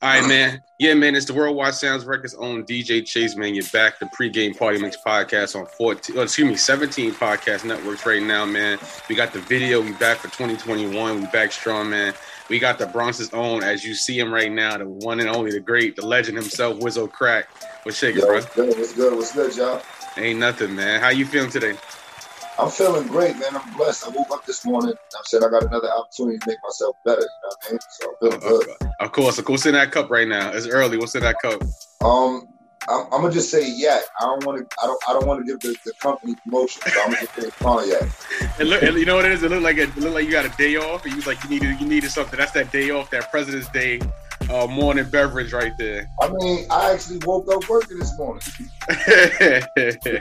All right, man. Yeah, man. It's the Worldwide Sounds Records own DJ Chase, man. You're back. The pregame Party Mix podcast on 14, oh, excuse me, 17 podcast networks right now, man. We got the video. We back for 2021. We back strong, man. We got the Bronx's own, as you see him right now, the one and only, the great, the legend himself, Wizo Cracc. What's shaking, bro? What's good? What's good? What's good, y'all? Ain't nothing, man. How you feeling today? I'm feeling great, man. I'm blessed. I woke up this morning. I said I got another opportunity to make myself better. You know what I mean? So I'm feeling good. Of course, of course. In that cup right now. It's early. What's in that cup? Um, I'm, I'm gonna just say yeah. I don't want to. I don't. I don't want to give the, the company promotion. So I'm gonna say. It look, you know what it is? It looked like it, it look like you got a day off, and you like you needed you needed something. That's that day off, that President's Day uh, morning beverage right there. I mean, I actually woke up working this morning.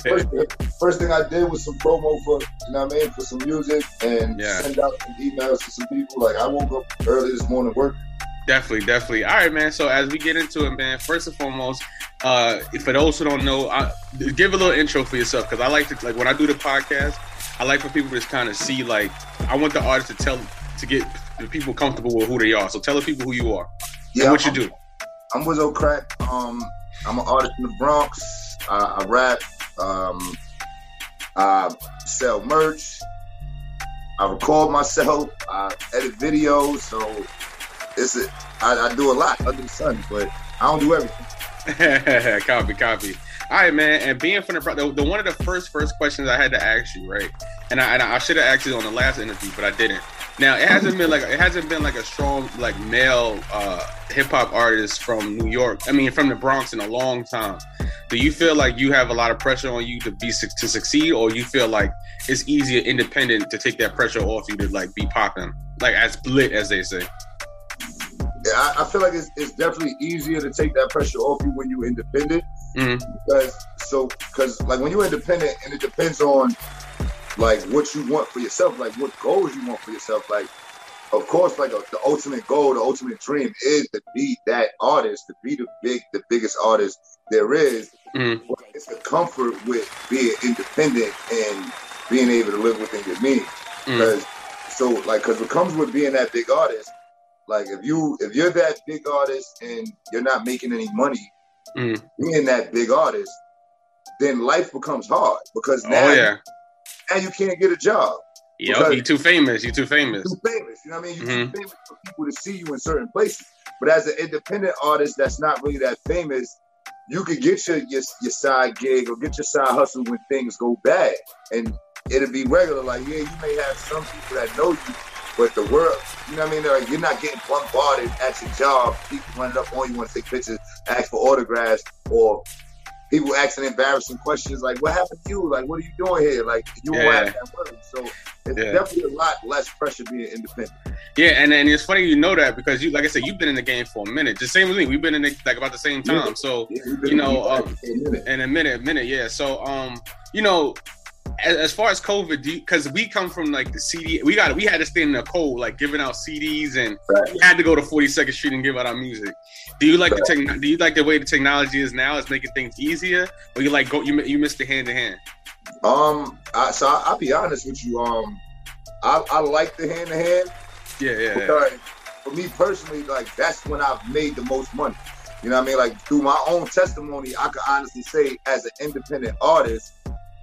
first, first, thing I did was some promo for, you know what I mean, for some music and yeah. send out some emails to some people. Like I woke up early this morning working. Definitely, definitely. All right, man. So as we get into it, man, first and foremost, uh, for those who don't know, I, give a little intro for yourself because I like to like when I do the podcast, I like for people to just kind of see like I want the artist to tell to get the people comfortable with who they are. So tell the people who you are yeah, what you do. I'm Wizo Cracc. Um, I'm an artist in the Bronx. I rap. Um, I sell merch. I record myself. I edit videos. So it's a, I, I do a lot under the sun, but I don't do everything. copy, copy. All right, man. And being from the, the, the one of the first first questions I had to ask you, right? And I, and I should have asked you on the last interview, but I didn't. Now it hasn't been like it hasn't been like a strong like male uh, hip hop artist from New York. I mean, from the Bronx in a long time. Do you feel like you have a lot of pressure on you to be to succeed, or you feel like it's easier independent to take that pressure off you to like be popping, like as lit as they say? Yeah, I, I feel like it's, it's definitely easier to take that pressure off you when you're independent. Mm-hmm. Because so because like when you're independent and it depends on like what you want for yourself, like what goals you want for yourself. Like, of course, like a, the ultimate goal, the ultimate dream is to be that artist, to be the big, the biggest artist there is. Mm. It's the comfort with being independent and being able to live within your means. Because mm. so, like, because what comes with being that big artist, like if you if you're that big artist and you're not making any money, mm. being that big artist, then life becomes hard because oh, now oh, yeah and you can't get a job. Yep, you're too famous. You're too famous. Too famous. You know what I mean? You're mm-hmm. too famous for people to see you in certain places. But as an independent artist that's not really that famous, you could get your, your your side gig or get your side hustle when things go bad, and it'll be regular. Like yeah, you may have some people that know you, but the world, you know what I mean? Like, you're not getting bombarded at your job. People running up on you, want to take pictures, ask for autographs, or people asking embarrassing questions like, "What happened to you? Like, what are you doing here? Like, you yeah. won't that word." So it's yeah. definitely a lot less pressure being independent. Yeah, and then it's funny you know that because you, like I said, you've been in the game for a minute. The same with me. We've been in it like about the same time. So yeah, you know, um, in a minute, minute, yeah. So um, you know, as, far as COVID, because we come from like the CD, we got we had to stay in the cold, like giving out CDs, and right. we had to go to 42nd Street and give out our music. Do you like right. the tech? Do you like the way the technology is now? Is making things easier, or you like go you you miss the hand to hand? Um, I, so I, will be honest with you. Um, I, I like the hand to hand. Yeah, yeah. Because yeah. for me personally, like that's when I've made the most money. You know what I mean? Like through my own testimony, I can honestly say, as an independent artist,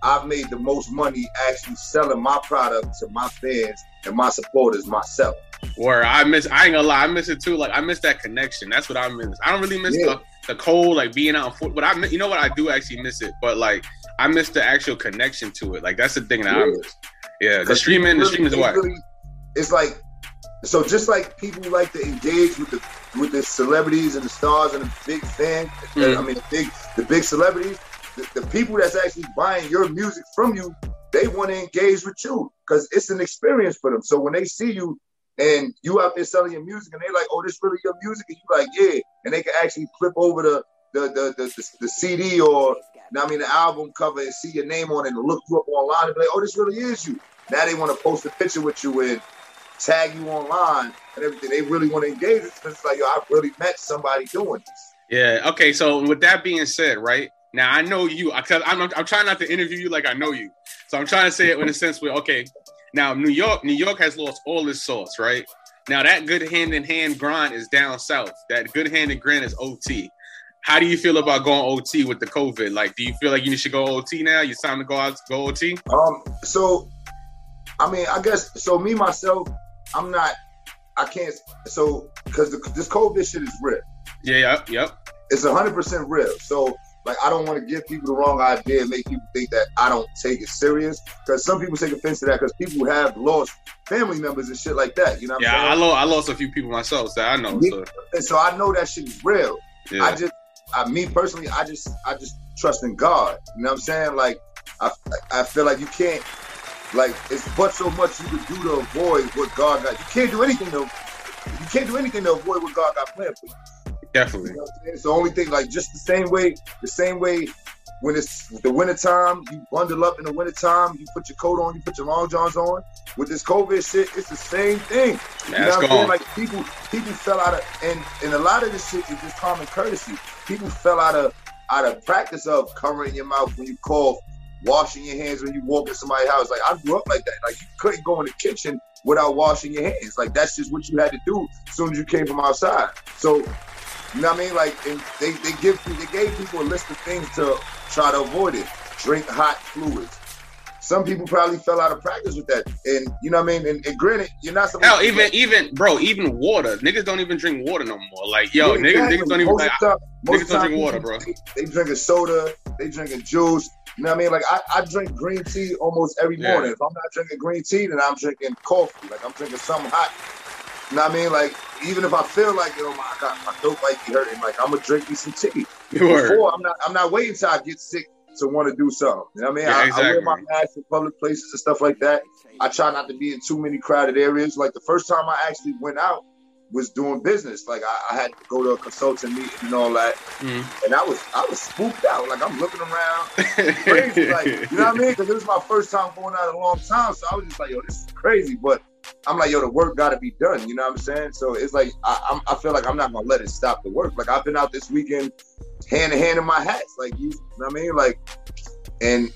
I've made the most money actually selling my product to my fans and my supporters myself. Where I miss, I ain't gonna lie, I miss it too. Like I miss that connection. That's what I miss. I don't really miss yeah. the the cold, like being out on foot. But I, you know what, I do actually miss it. But like I miss the actual connection to it. Like that's the thing that yeah. I miss. Yeah, the streaming, really, the streaming is what. Really, it's like so just like people like to engage with the with the celebrities and the stars and the big fan, mm. I mean the big the big celebrities the, people that's actually buying your music from you, they want to engage with you because it's an experience for them. So when they see you and you out there selling your music and they're like, oh, this really your music, and you're like, yeah, and they can actually flip over the the the the, the, the CD or I mean the album cover and see your name on it and look you up online and be like, oh, this really is you. Now they want to post a picture with you and tag you online and everything. They really want to engage with you. It's like, yo, I really met somebody doing this. Yeah. Okay. So with that being said, right? Now I know you. I, I'm, I'm trying not to interview you like I know you. So I'm trying to say it in a sense where okay, now New York, New York has lost all its sauce, right? Now that good hand in hand grind is down south. That good hand in grind is OT. How do you feel about going OT with the COVID? Like, do you feel like you should go OT now? You time to go out go OT? Um, so I mean, I guess so. Me myself, I'm not. I can't. So because this COVID shit is real. Yeah. Yep. Yep. It's hundred percent real. So like, I don't want to give people the wrong idea and make people think that I don't take it serious. Because some people take offense to that because people have lost family members and shit like that. You know? yeah, I lost. I lost a few people myself, so I know. So. And so I know that shit is real. Yeah. I just, I, me personally, I just, I just trust in God. You know what I'm saying? Like, I, I feel like you can't like it's but so much you can do to avoid what God got. You can't do anything to you can't do anything to avoid what God got planned for you. Definitely. You know it's the only thing, like just the same way, the same way when it's the winter time, you bundle up in the winter time, you put your coat on, you put your long johns on. With this COVID shit, it's the same thing. You know what I'm saying? Like people people fell out of and and a lot of this shit is just common courtesy. People fell out of out of practice of covering your mouth when you cough washing your hands when you walk in somebody's house. Like I grew up like that. Like you couldn't go in the kitchen without washing your hands. Like that's just what you had to do as soon as you came from outside. So you know what I mean? Like they, they give they gave people a list of things to try to avoid it. Drink hot fluids. Some people probably fell out of practice with that, and you know what I mean. And, and granted, you're not supposed. Hell, even even bro, even water. Niggas don't even drink water no more. Like yo, yeah, niggas, exactly. niggas don't even. Like, time, niggas don't drink water, bro. They, they drink a soda. They drink a juice. You know what I mean? Like I, I drink green tea almost every yeah. morning. If I'm not drinking green tea, then I'm drinking coffee. Like I'm drinking something hot. You know what I mean? Like even if I feel like yo, my God, my throat might be hurting, like I'm gonna drink me some tea. Before I'm not, I'm not waiting till I get sick to want to do something. You know what I mean? Yeah, I, exactly. I wear my mask in public places and stuff like that. I try not to be in too many crowded areas. Like the first time I actually went out, was doing business. Like I, I, had to go to a consultant meeting and all that, mm. and I was I was spooked out. Like I'm looking around, crazy. Like you know what I mean? Because it was my first time going out in a long time, so I was just like, yo, this is crazy. But I'm like, yo, the work got to be done. You know what I'm saying? So it's like I, I feel like I'm not gonna let it stop the work. Like I've been out this weekend, hand in hand in my hats. Like you, you know what I mean? Like, and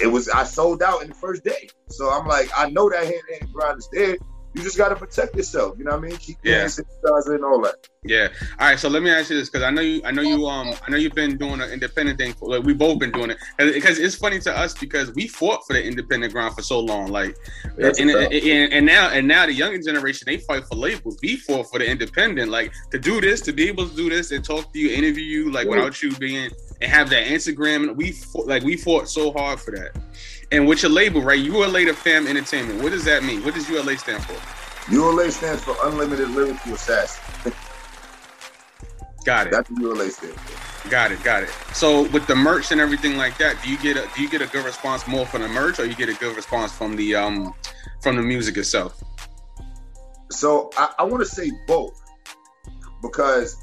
it was I sold out in the first day. So I'm like, I know that hand in hand grind is there you just got to protect yourself. You know what I mean? Keep yeah. and all that. Yeah. All right. So let me ask you this, because I know you, I know you, um, I know you've been doing an independent thing. For, like we both been doing it, because it's funny to us because we fought for the independent ground for so long. Like, and, and, and, and, now, and now the younger generation they fight for labels. We fought for the independent, like to do this, to be able to do this and talk to you, interview you, like yeah. without you being and have that Instagram. We fought, like we fought so hard for that. And with your label, right? ULA the Fam Entertainment. What does that mean? What does ULA stand for? ULA stands for Unlimited Lyrical Assassin. Got it. That's what ULA stands for. Got it, got it. So with the merch and everything like that, do you get a do you get a good response more from the merch, or you get a good response from the um from the music itself? So I, I want to say both because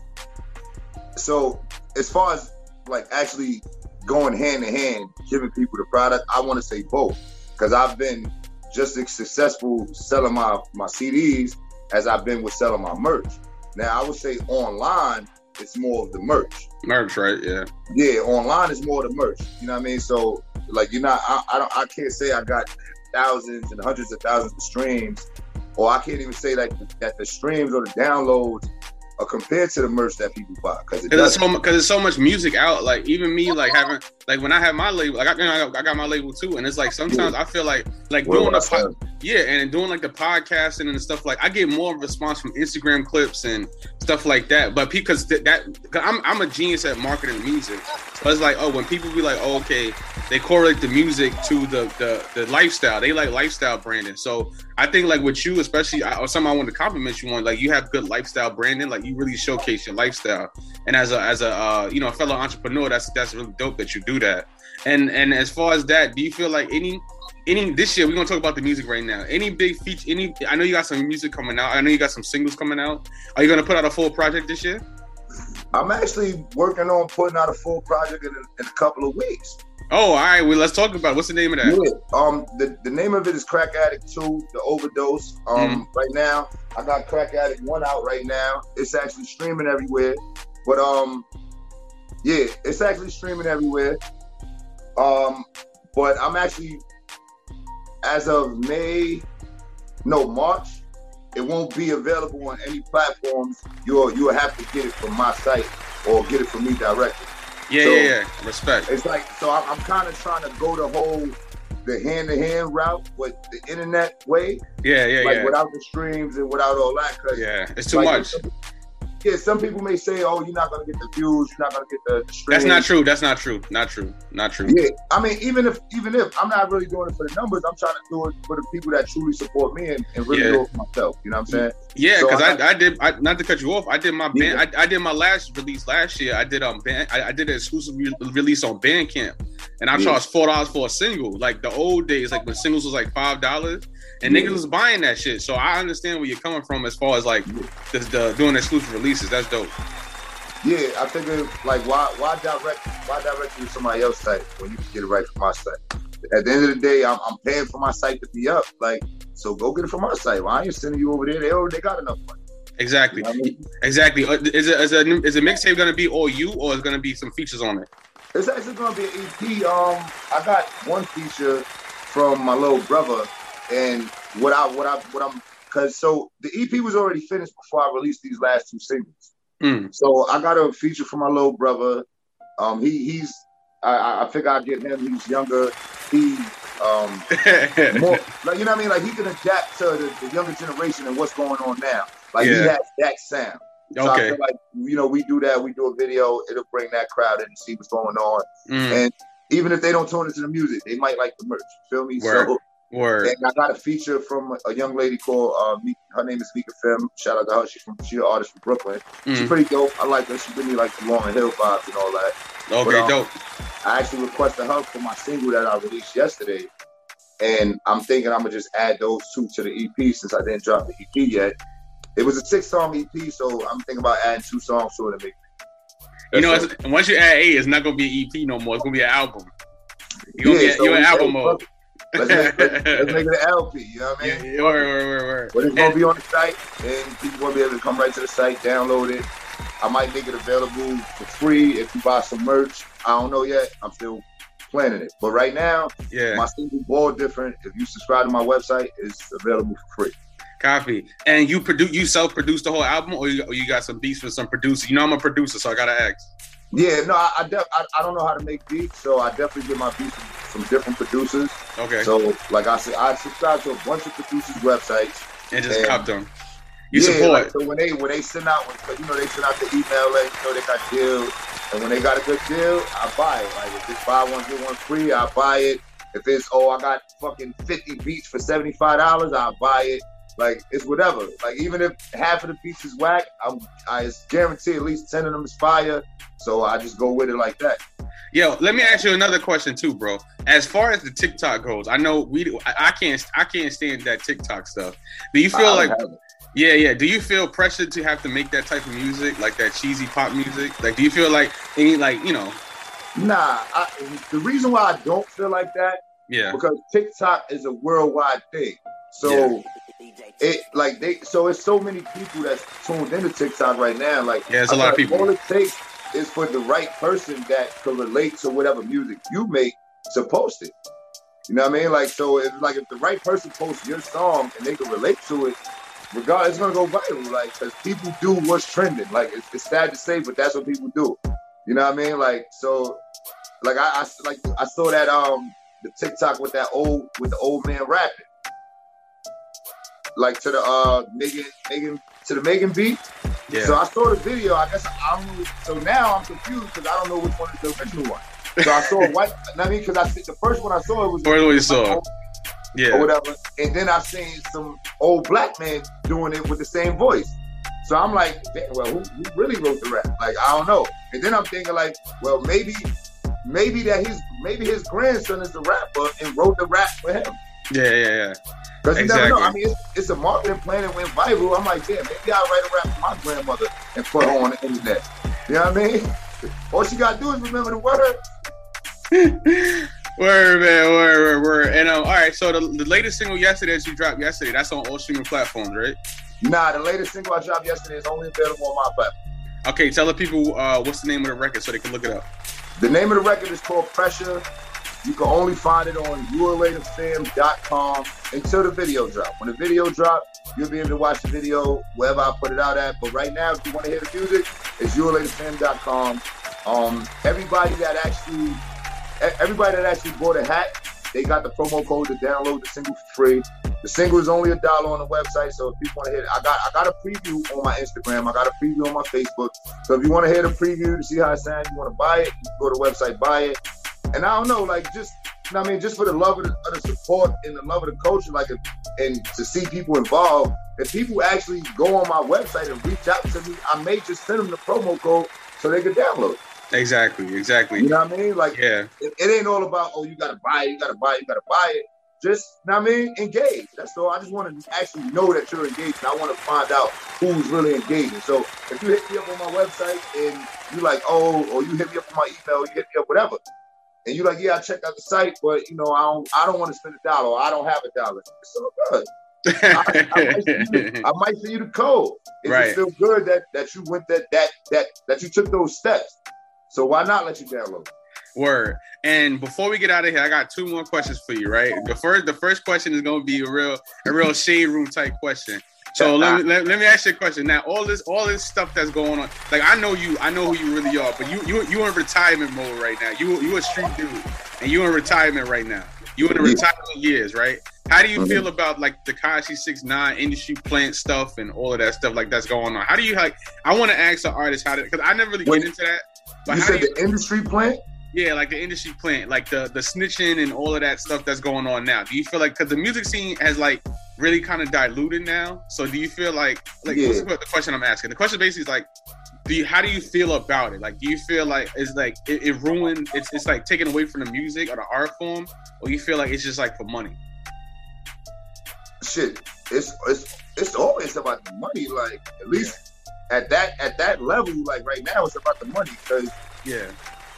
so as far as like actually going hand in hand, giving people the product. I want to say both because I've been just as successful selling my my CDs as I've been with selling my merch. Now I would say online it's more of the merch. Merch, right? Yeah. Yeah, online is more the merch. You know what I mean? So like you're not I, I don't I can't say I got thousands and hundreds of thousands of streams, or I can't even say that that the streams or the downloads or compared to the merch that people buy because it it's so because there's so much music out. Like even me, like having like when I have my label, like I, you know, I got my label too, and it's like sometimes. I feel like like doing the po- yeah, and doing like the podcasting and stuff. Like I get more response from Instagram clips and stuff like that. But because th- that, cause I'm I'm a genius at marketing music, so it's like oh when people be like oh okay they correlate the music to the the the lifestyle. They like lifestyle branding. So I think like with you, especially or something I want to compliment you on, like you have good lifestyle branding. Like you really showcase your lifestyle. And as a as a uh, you know a fellow entrepreneur, that's that's really dope that you do that. And and as far as that, do you feel like any any this year we're gonna talk about the music right now. Any big feature? Any? I know you got some music coming out. I know you got some singles coming out. Are you gonna put out a full project this year? I'm actually working on putting out a full project in in a couple of weeks. Oh, all right. Well, let's talk about it. what's the name of that. Yeah. Um, the, the name of it is Crack Addict Two: The Overdose. Um, mm. right now I got Crack Addict One out right now. It's actually streaming everywhere. But um, yeah, it's actually streaming everywhere. Um, but I'm actually as of May, no March, it won't be available on any platforms. You'll you'll have to get it from my site or get it from me directly. Yeah, so yeah, yeah. Respect. It's like so I'm, I'm kind of trying to go the whole the hand to hand route with the internet way. Yeah, yeah, like yeah. Without the streams and without all that. Cause yeah, it's too like, much yeah, some people may say, "Oh, you're not gonna get the views, you're not gonna get the." the That's not true. That's not true. Not true. Not true. Yeah, I mean, even if even if I'm not really doing it for the numbers, I'm trying to do it for the people that truly support me and, and really yeah. do it for myself. You know what I'm saying? Yeah, because so I, I, I, did. I, not to cut you off, I did my band. Yeah. I, I, did my last release last year. I did um band. I, I did an exclusive re- release on Bandcamp, and I yeah. charged four dollars for a single. Like the old days, like when singles was like five dollars and yeah. niggas was buying that shit. So I understand where you're coming from as far as like the, the doing exclusive releases. That's dope. Yeah, I figured like why why direct why direct you to somebody else's site when you can get it right from my site. At the end of the day, I'm, I'm paying for my site to be up. Like, so go get it from my site. Why are you sending you over there? They already got enough money. Exactly. You know I mean? Exactly. Uh, is it is a is a mixtape gonna be all you or is gonna be some features on it? It's actually gonna be an EP. Um, I got one feature from my little brother and what I what I what I'm because so the EP was already finished before I released these last two singles. Mm. So I got a feature from my little brother. Um, he he's I I figure I get him. He's younger. He um more like you know what I mean. Like he can adapt to the, the younger generation and what's going on now. Like yeah. he has that sound. So okay. I feel like you know we do that. We do a video. It'll bring that crowd in and see what's going on. Mm. And even if they don't tune into the music, they might like the merch. Feel me? Word. So Word. And I got a feature from a young lady called uh, her name is Mika Fem. Shout out to her. She's from she's an artist from Brooklyn. Mm. She's pretty dope. I like her. She give me like the Lauryn Hill vibes and all that. Okay, but, um, dope. I actually requested her for my single that I released yesterday. And I'm thinking I'm gonna just add those two to the EP since I didn't drop the EP yet. It was a six song EP, so I'm thinking about adding two songs to it to make. You know, once you add eight, it's not gonna be an EP no more. It's gonna be an album. You're gonna yeah, be so you're an album mode. Let's make, let's, let's make it an LP. You know what I mean? Yeah, word, word, word. But it's gonna be on the site, and people gonna be able to come right to the site, download it. I might make it available for free if you buy some merch. I don't know yet. I'm still planning it. But right now, yeah, my single Ball Different. If you subscribe to my website, is available for free. Copy. And you produce, you self-produce the whole album, or you, or you got some beats with some producers? You know, I'm a producer, so I gotta ask. Yeah, no, I I, def- I, I don't know how to make beats, so I definitely get my beats from, from different producers. Okay. So, like I said, I subscribe to a bunch of producers' websites and just and, cop them. You yeah, support. Like, so when they when they send out, when, you know, they send out the email, like you know, they got deals, and when they got a good deal, I buy it. Like if it's buy one get one free, I buy it. If it's oh, I got fucking fifty beats for seventy five dollars, I buy it. Like it's whatever. Like even if half of the beats is whack, I'm I guarantee at least ten of them is fire. So I just go with it like that. Yo, let me ask you another question too, bro. As far as the TikTok goes, I know we I, I can't I can't stand that TikTok stuff. Do you feel like yeah, yeah. Do you feel pressured to have to make that type of music, like that cheesy pop music? Like, do you feel like any, like you know? Nah. I, the reason why I don't feel like that, yeah, because TikTok is a worldwide thing. So yeah. It like they so it's so many people that's tuned into TikTok right now. Like yeah, it's a lot of people. All it takes is for the right person that can relate to whatever music you make to post it. You know what I mean? Like so, it's like if the right person posts your song and they can relate to it, regardless, it's gonna go viral. Like because people do what's trending. Like it's, it's sad to say, but that's what people do. You know what I mean? Like so, like I, I like I saw that um the TikTok with that old with the old man rapping like to the uh Megan Megan to the Megan beat. Yeah. So I saw the video. I guess I don't. So now I'm confused because I don't know which one is the original one. So I saw white. I mean, because I the first one I saw it was. First one you saw. Yeah. Or whatever. And then I've seen some old black man doing it with the same voice. So I'm like, well, who, who really wrote the rap? Like, I don't know. And then I'm thinking like, well, maybe, maybe that his maybe his grandson is the rapper and wrote the rap for him. Yeah, yeah, yeah. Because you never know. I mean, it's, it's, a marketing plan that went viral. I'm like, damn, maybe I'll write a rap for my grandmother and put her on the internet. You know what I mean? All she got to do is remember the word. word, man, word, word, word. And um, all right, so the, the latest single yesterday that you dropped yesterday, that's on all streaming platforms, right? Nah, the latest single I dropped yesterday is only available on my platform. Okay, tell the people uh, what's the name of the record so they can look it up. The name of the record is called Pressure. You can only find it on ulathefam.com until the video drop. When the video drop, you'll be able to watch the video wherever I put it out at. But right now, if you want to hear the music, it's ulathefam.com. Um, everybody that actually, everybody that actually bought a hat, they got the promo code to download the single for free. The single is only a dollar on the website, so if people want to hear it, I got I got a preview on my Instagram. I got a preview on my Facebook. So if you want to hear the preview to see how it sounds, you want to buy it, you go to the website, buy it. And I don't know, like just you know I mean, just for the love of the, of the, support and the love of the culture, like, and to see people involved. If people actually go on my website and reach out to me, I may just send them the promo code so they can download. Exactly, exactly. You know what I mean? Like, yeah, it, it ain't all about oh, you gotta buy it, you gotta buy it, you gotta buy it. Just, you know what I mean? Engage. That's all. I just want to actually know that you're engaged. I want to find out who's really engaging. So if you hit me up on my website and you like, oh, or you hit me up on my email, you hit me up, whatever and you're like, yeah, I checked out the site, but you know, I don't, I don't want to spend a dollar. I don't have a dollar. It's all good. I, I, might you, I, might send you the code. It's right. still good that that you went that that that that you took those steps. So why not let you download? Word. And before we get out of here, I got two more questions for you. Right. The first, the first question is going to be a real, a real shade room type question. So let me let, let, me ask you a question. Now, all this all this stuff that's going on, like I know you, I know who you really are, but you you you in retirement mode right now. You you a street dude, and you in retirement right now. You in the retirement years, right? How do you mm-hmm. feel about like the Tekashi Six Nine industry plant stuff and all of that stuff like that's going on? How do you like? I want to ask the artist how to because I never really Wait, get into that. But you said you, the industry plant. Yeah, like the industry plant, like the the snitching and all of that stuff that's going on now. Do you feel like because the music scene has like really kind of diluted now. So do you feel like like yeah. the question I'm asking? The question basically is like, do you how do you feel about it? Like, do you feel like it's like it, it ruined? It's it's like taken away from the music or the art form, or you feel like it's just like for money? Shit, it's it's it's always about the money. Like at least yeah. at that at that level, like right now, it's about the money because yeah.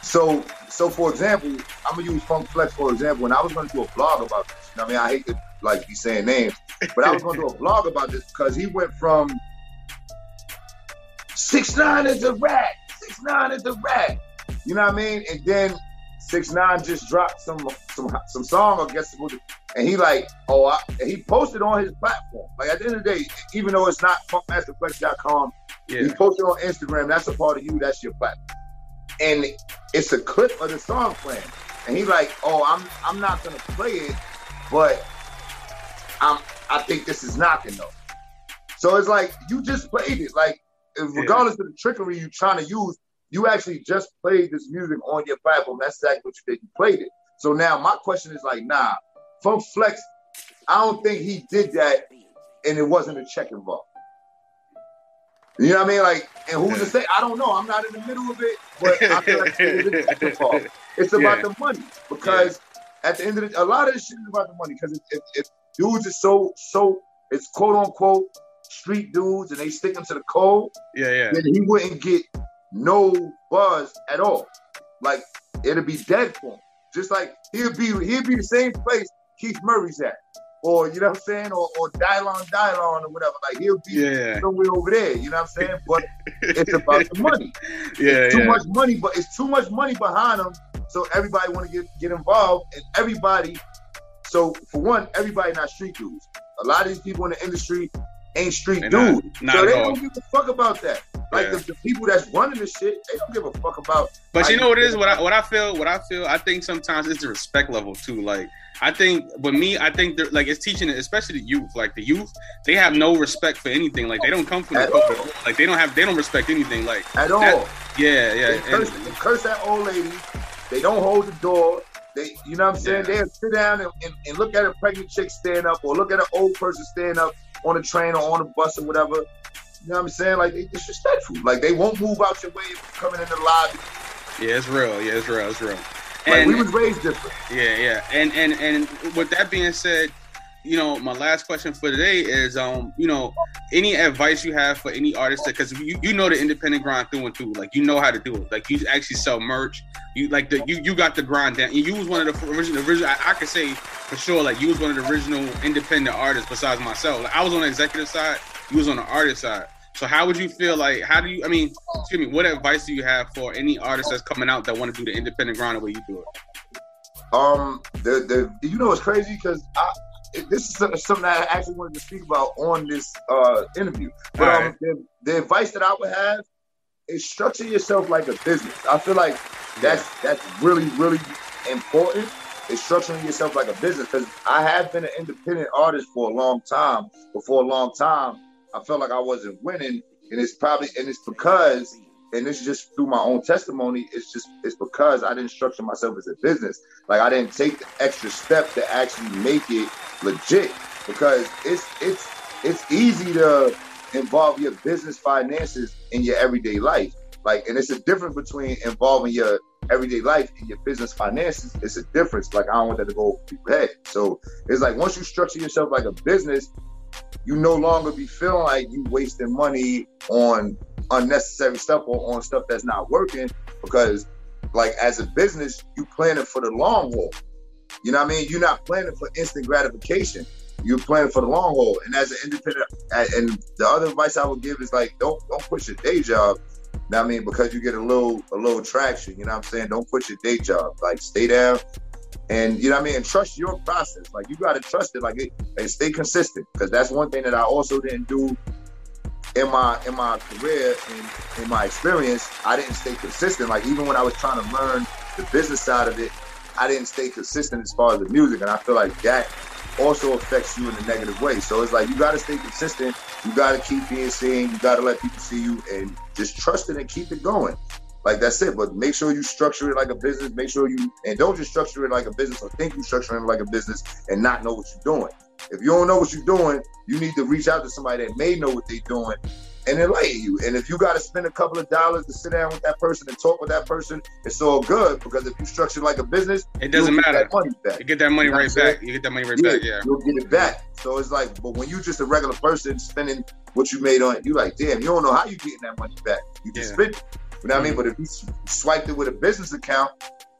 So so for example, I'm gonna use Funk Flex for example. When I was gonna do a blog about this, you know I mean, I hate to like be saying names, but I was gonna do a blog about this because he went from six nine is a rat, six nine is a rat. You know what I mean? And then six nine just dropped some some some song, I guess, and he like, oh, I, and he posted on his platform. Like at the end of the day, even though it's not funkmasterflex.com, yeah. he posted on Instagram. That's a part of you. That's your platform. And it's a clip of the song playing. And he like, oh, I'm I'm not gonna play it, but I'm I think this is knocking though. So it's like you just played it. Like regardless yeah. of the trickery you're trying to use, you actually just played this music on your platform. That's exactly what you did. You played it. So now my question is like, nah, Funk Flex, I don't think he did that and it wasn't a check involved. You know what I mean? Like, and who's to say? I don't know. I'm not in the middle of it, but I feel like it's, it's about yeah. the money because yeah. at the end of the, a lot of this shit is about the money because it, it, it, dudes are so so it's quote unquote street dudes and they stick them to the code. Yeah, yeah. Then he wouldn't get no buzz at all. Like it'd be dead for him. Just like he'd be he'd be the same place Keith Murray's at. Or you know what I'm saying, or or Dylon Dylon or whatever. Like he'll be yeah. somewhere over there, you know what I'm saying? But it's about the money. Yeah. It's too yeah. much money, but it's too much money behind them. So everybody want to get get involved, and everybody so for one, everybody not street dudes. A lot of these people in the industry ain't street They're dudes. Not, not so they all. don't give a fuck about that. Like yeah. the, the, people that's running this shit, they don't give a fuck about. But you know what it is? What I what I feel, what I feel, I think sometimes it's the respect level too. Like I think, but me, I think they're like it's teaching, it, especially the youth. Like the youth, they have no respect for anything. Like they don't come from At the all. like they don't have they don't respect anything. Like at all. Yeah, yeah. They curse, and, they curse that old lady. They don't hold the door. They, you know what I'm saying? Yeah. They'll sit down and, and, and, look at a pregnant chick stand up or look at an old person stand up on a train or on a bus or whatever. You know what I'm saying? Like they disrespectful. Like they won't move out your way if you're coming in the lobby. Yeah, it's real. Yeah, it's real. It's real. And, we was raised different. Yeah, yeah. And and and with that being said, you know, my last question for today is, um, you know, any advice you have for any artist that, because you, you know the independent grind through and through, like you know how to do it, like you actually sell merch, you like the you you got the grind down. You was one of the original, original. I, I could say for sure, like you was one of the original independent artists besides myself. Like I was on the executive side, you was on the artist side. So how would you feel like? How do you? I mean, excuse me. What advice do you have for any artist that's coming out that want to do the independent grind the way you do it? Um, the the you know it's crazy because I this is something that I actually wanted to speak about on this uh, interview. But um, the, the advice that I would have is structure yourself like a business. I feel like that's that's really really important. Is structuring yourself like a business because I have been an independent artist for a long time. But for a long time, I felt like I wasn't winning, and it's probably and it's because and this is just through my own testimony, it's just it's because I didn't structure myself as a business. Like I didn't take the extra step to actually make it legit. Because it's it's it's easy to involve your business finances in your everyday life. Like, and it's a difference between involving your everyday life and your business finances. It's a difference. Like, I don't want that to go head. So it's like once you structure yourself like a business, you no longer be feeling like you wasting money on unnecessary stuff or on stuff that's not working because like as a business you planning for the long haul. You know what i mean? You're not planning for instant gratification. You're planning for the long haul. And as an independent and the other advice i would give is like don't don't push your day job. You know what i mean? Because you get a little a little traction. You know what i'm saying? Don't push your day job. Like stay down and you know what I mean, and trust your process. Like you gotta trust it, like it, and stay consistent. Because that's one thing that I also didn't do in my in my career and in my experience. I didn't stay consistent. Like even when I was trying to learn the business side of it, I didn't stay consistent as far as the music. And I feel like that also affects you in a negative way. So it's like you gotta stay consistent. You gotta keep being seen. You gotta let people see you, and just trust it and keep it going. Like that's it. But make sure you structure it like a business. Make sure you and don't just structure it like a business or think you structure it like a business and not know what you're doing. If you don't know what you're doing, you need to reach out to somebody that may know what they're doing and enlighten you. And if you got to spend a couple of dollars to sit down with that person and talk with that person, it's all good because if you structure like a business, it doesn't matter. money back. You get that money you know right back. You get that money right yeah, back. Yeah, you'll get it back. So it's like, but when you just a regular person spending what you made on it, you like, damn, you don't know how you getting that money back. You just yeah. You know what I mean? Mm-hmm. But if you swiped it with a business account,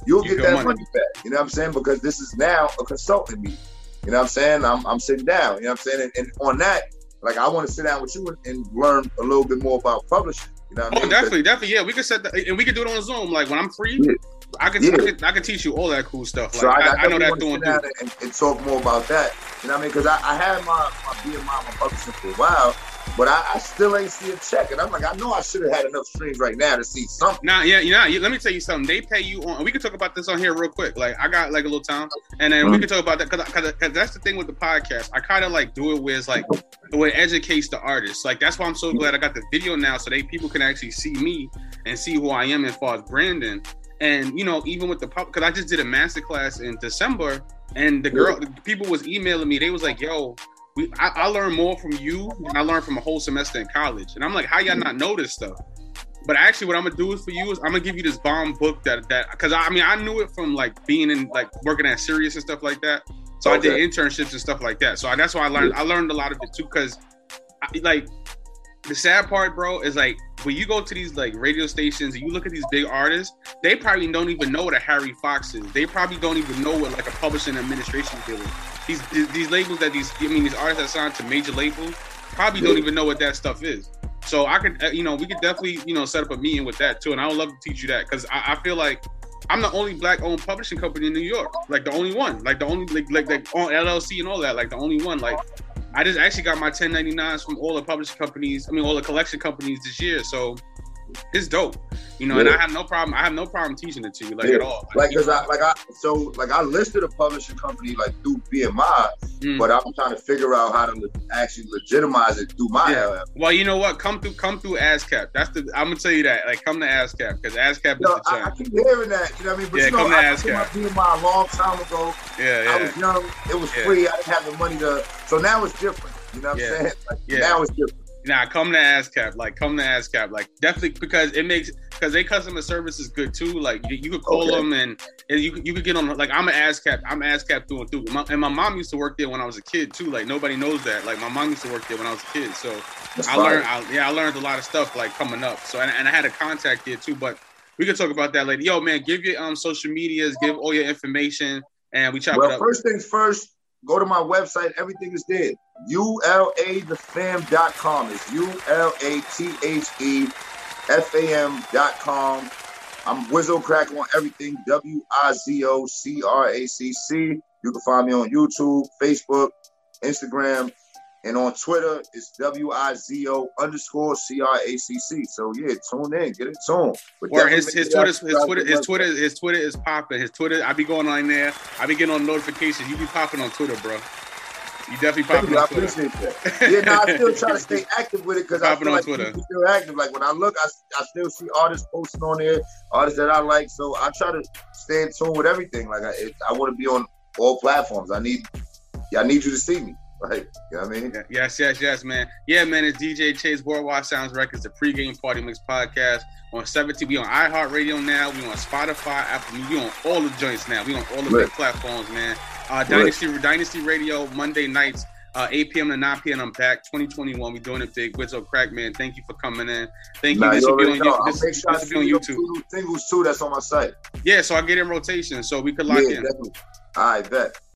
you'll you get that money. money back. You know what I'm saying? Because this is now a consulting meeting. You know what I'm saying? I'm, I'm sitting down. You know what I'm saying? And, and on that, like I want to sit down with you and, and, learn a little bit more about publishing. You know what oh, I mean? definitely, definitely. Yeah, we could set that, and we could do it on Zoom. Like when I'm free, yeah. I can, yeah. I can I can teach you all that cool stuff. Like, so I, I, I know that doing and, and, talk more about that. You know what I mean? Because I, I had my my BMI my publishing for a while, but I, I, still ain't see a check. And I'm like, I know I should have had enough streams right now to see something. Now, yeah, you know, let me tell you something. They pay you on, we can talk about this on here real quick. Like, I got like a little time, and then mm-hmm. we can talk about that because that's the thing with the podcast. I kind of like do it with like the way it educates the artist. Like, that's why I'm so glad I got the video now so they people can actually see me and see who I am as far as Brandon. And you know, even with the pub, because I just did a master class in December, and the girl, the people was emailing me. They was like, "Yo, we I, I learned more from you than I learned from a whole semester in college. And I'm like, how y'all not know this stuff? But actually, what I'm gonna do is for you is I'm gonna give you this bomb book that that because I, I, mean I knew it from like being in like working at Sirius and stuff like that. So okay. I did internships and stuff like that. So I, that's why I learned I learned a lot of it too. Because like the sad part, bro, is like when you go to these like radio stations and you look at these big artists, they probably don't even know what a Harry Fox is. They probably don't even know what like a publishing administration deal is these these labels that these I mean these artists that signed to major labels probably don't even know what that stuff is. So I could uh, you know we could definitely you know set up a meeting with that too, and I would love to teach you that because I, I, feel like I'm the only black owned publishing company in New York, like the only one, like the only like like, like on LLC and all that, like the only one. Like I just actually got my 1099s from all the publishing companies, I mean all the collection companies this year, so it's dope. You know, yeah. and I have no problem. I have no problem teaching it to you, like yeah. at all. Like, because I like I so like I listed a publishing company like through BMI, mm. but I'm trying to figure out how to le- actually legitimize it through my. Yeah. Well, you know what? Come through, come through ASCAP. That's the. I'm gonna tell you that. Like, come to ASCAP because ASCAP is the I, I, keep hearing that. You know what I mean? But yeah, you know, come to I ASCAP. my BMI a long time ago. Yeah, yeah. I was young. It was free. I didn't have the money to. So now it's different. You know what I'm saying? Like, yeah. Now it's different. Nah, come to ASCAP. Like, come to ASCAP. Like, definitely because it makes because their customer service is good too. Like, you, you could call okay. them and, and you you could get on. Like, I'm an ASCAP. I'm ASCAP through and through. My, and my mom used to work there when I was a kid too. Like, nobody knows that. Like, my mom used to work there when I was a kid. So That's I learned. I, yeah, I learned a lot of stuff like coming up. So and, and I had a contact there too. But we could talk about that later. Yo, man, give your um social medias, give all your information, and we chop well, it up. First things first. Go to my website. Everything is there. ULAthefam.com. It's U-L-A-T-H-E-F-A-M.com. I'm Wizo Cracc on everything. W-I-Z-O-C-R-A-C-C. You can find me on YouTube, Facebook, Instagram, and on Twitter, it's W I Z O underscore C R A C C. So yeah, tune in, get it tuned. But or his, his Twitter, his Twitter, his Twitter, his Twitter is popping. His Twitter, I be going on there. I be getting on notifications. You be popping on Twitter, bro. You definitely popping on Twitter. I appreciate that. Yeah, no, I still try to stay active with it because I feel like Twitter. still active. Like when I look, I, I still see artists posting on there, artists that I like. So I try to stay in tune with everything. Like I, I want to be on all platforms. I need, I need you to see me. Right. You know what I mean? Yes, yes, yes, man. Yeah, man. It's DJ Chase Worldwide Sounds Records, the pregame party mix podcast on 17. We on iHeartRadio now. We on Spotify, Apple. We on all the joints now. We on all the big platforms, man. Uh, Dynasty Dynasty Radio Monday nights, uh, 8 p.m. to 9 p.m. I'm back. 2021. We doing it big. Wizo Crackman. Thank you for coming in. Thank you. this will be on, you, this, this will be on YouTube. Singles too. That's on my site. Yeah, so I get in rotation, so we could lock yeah, in. Definitely. All right, bet.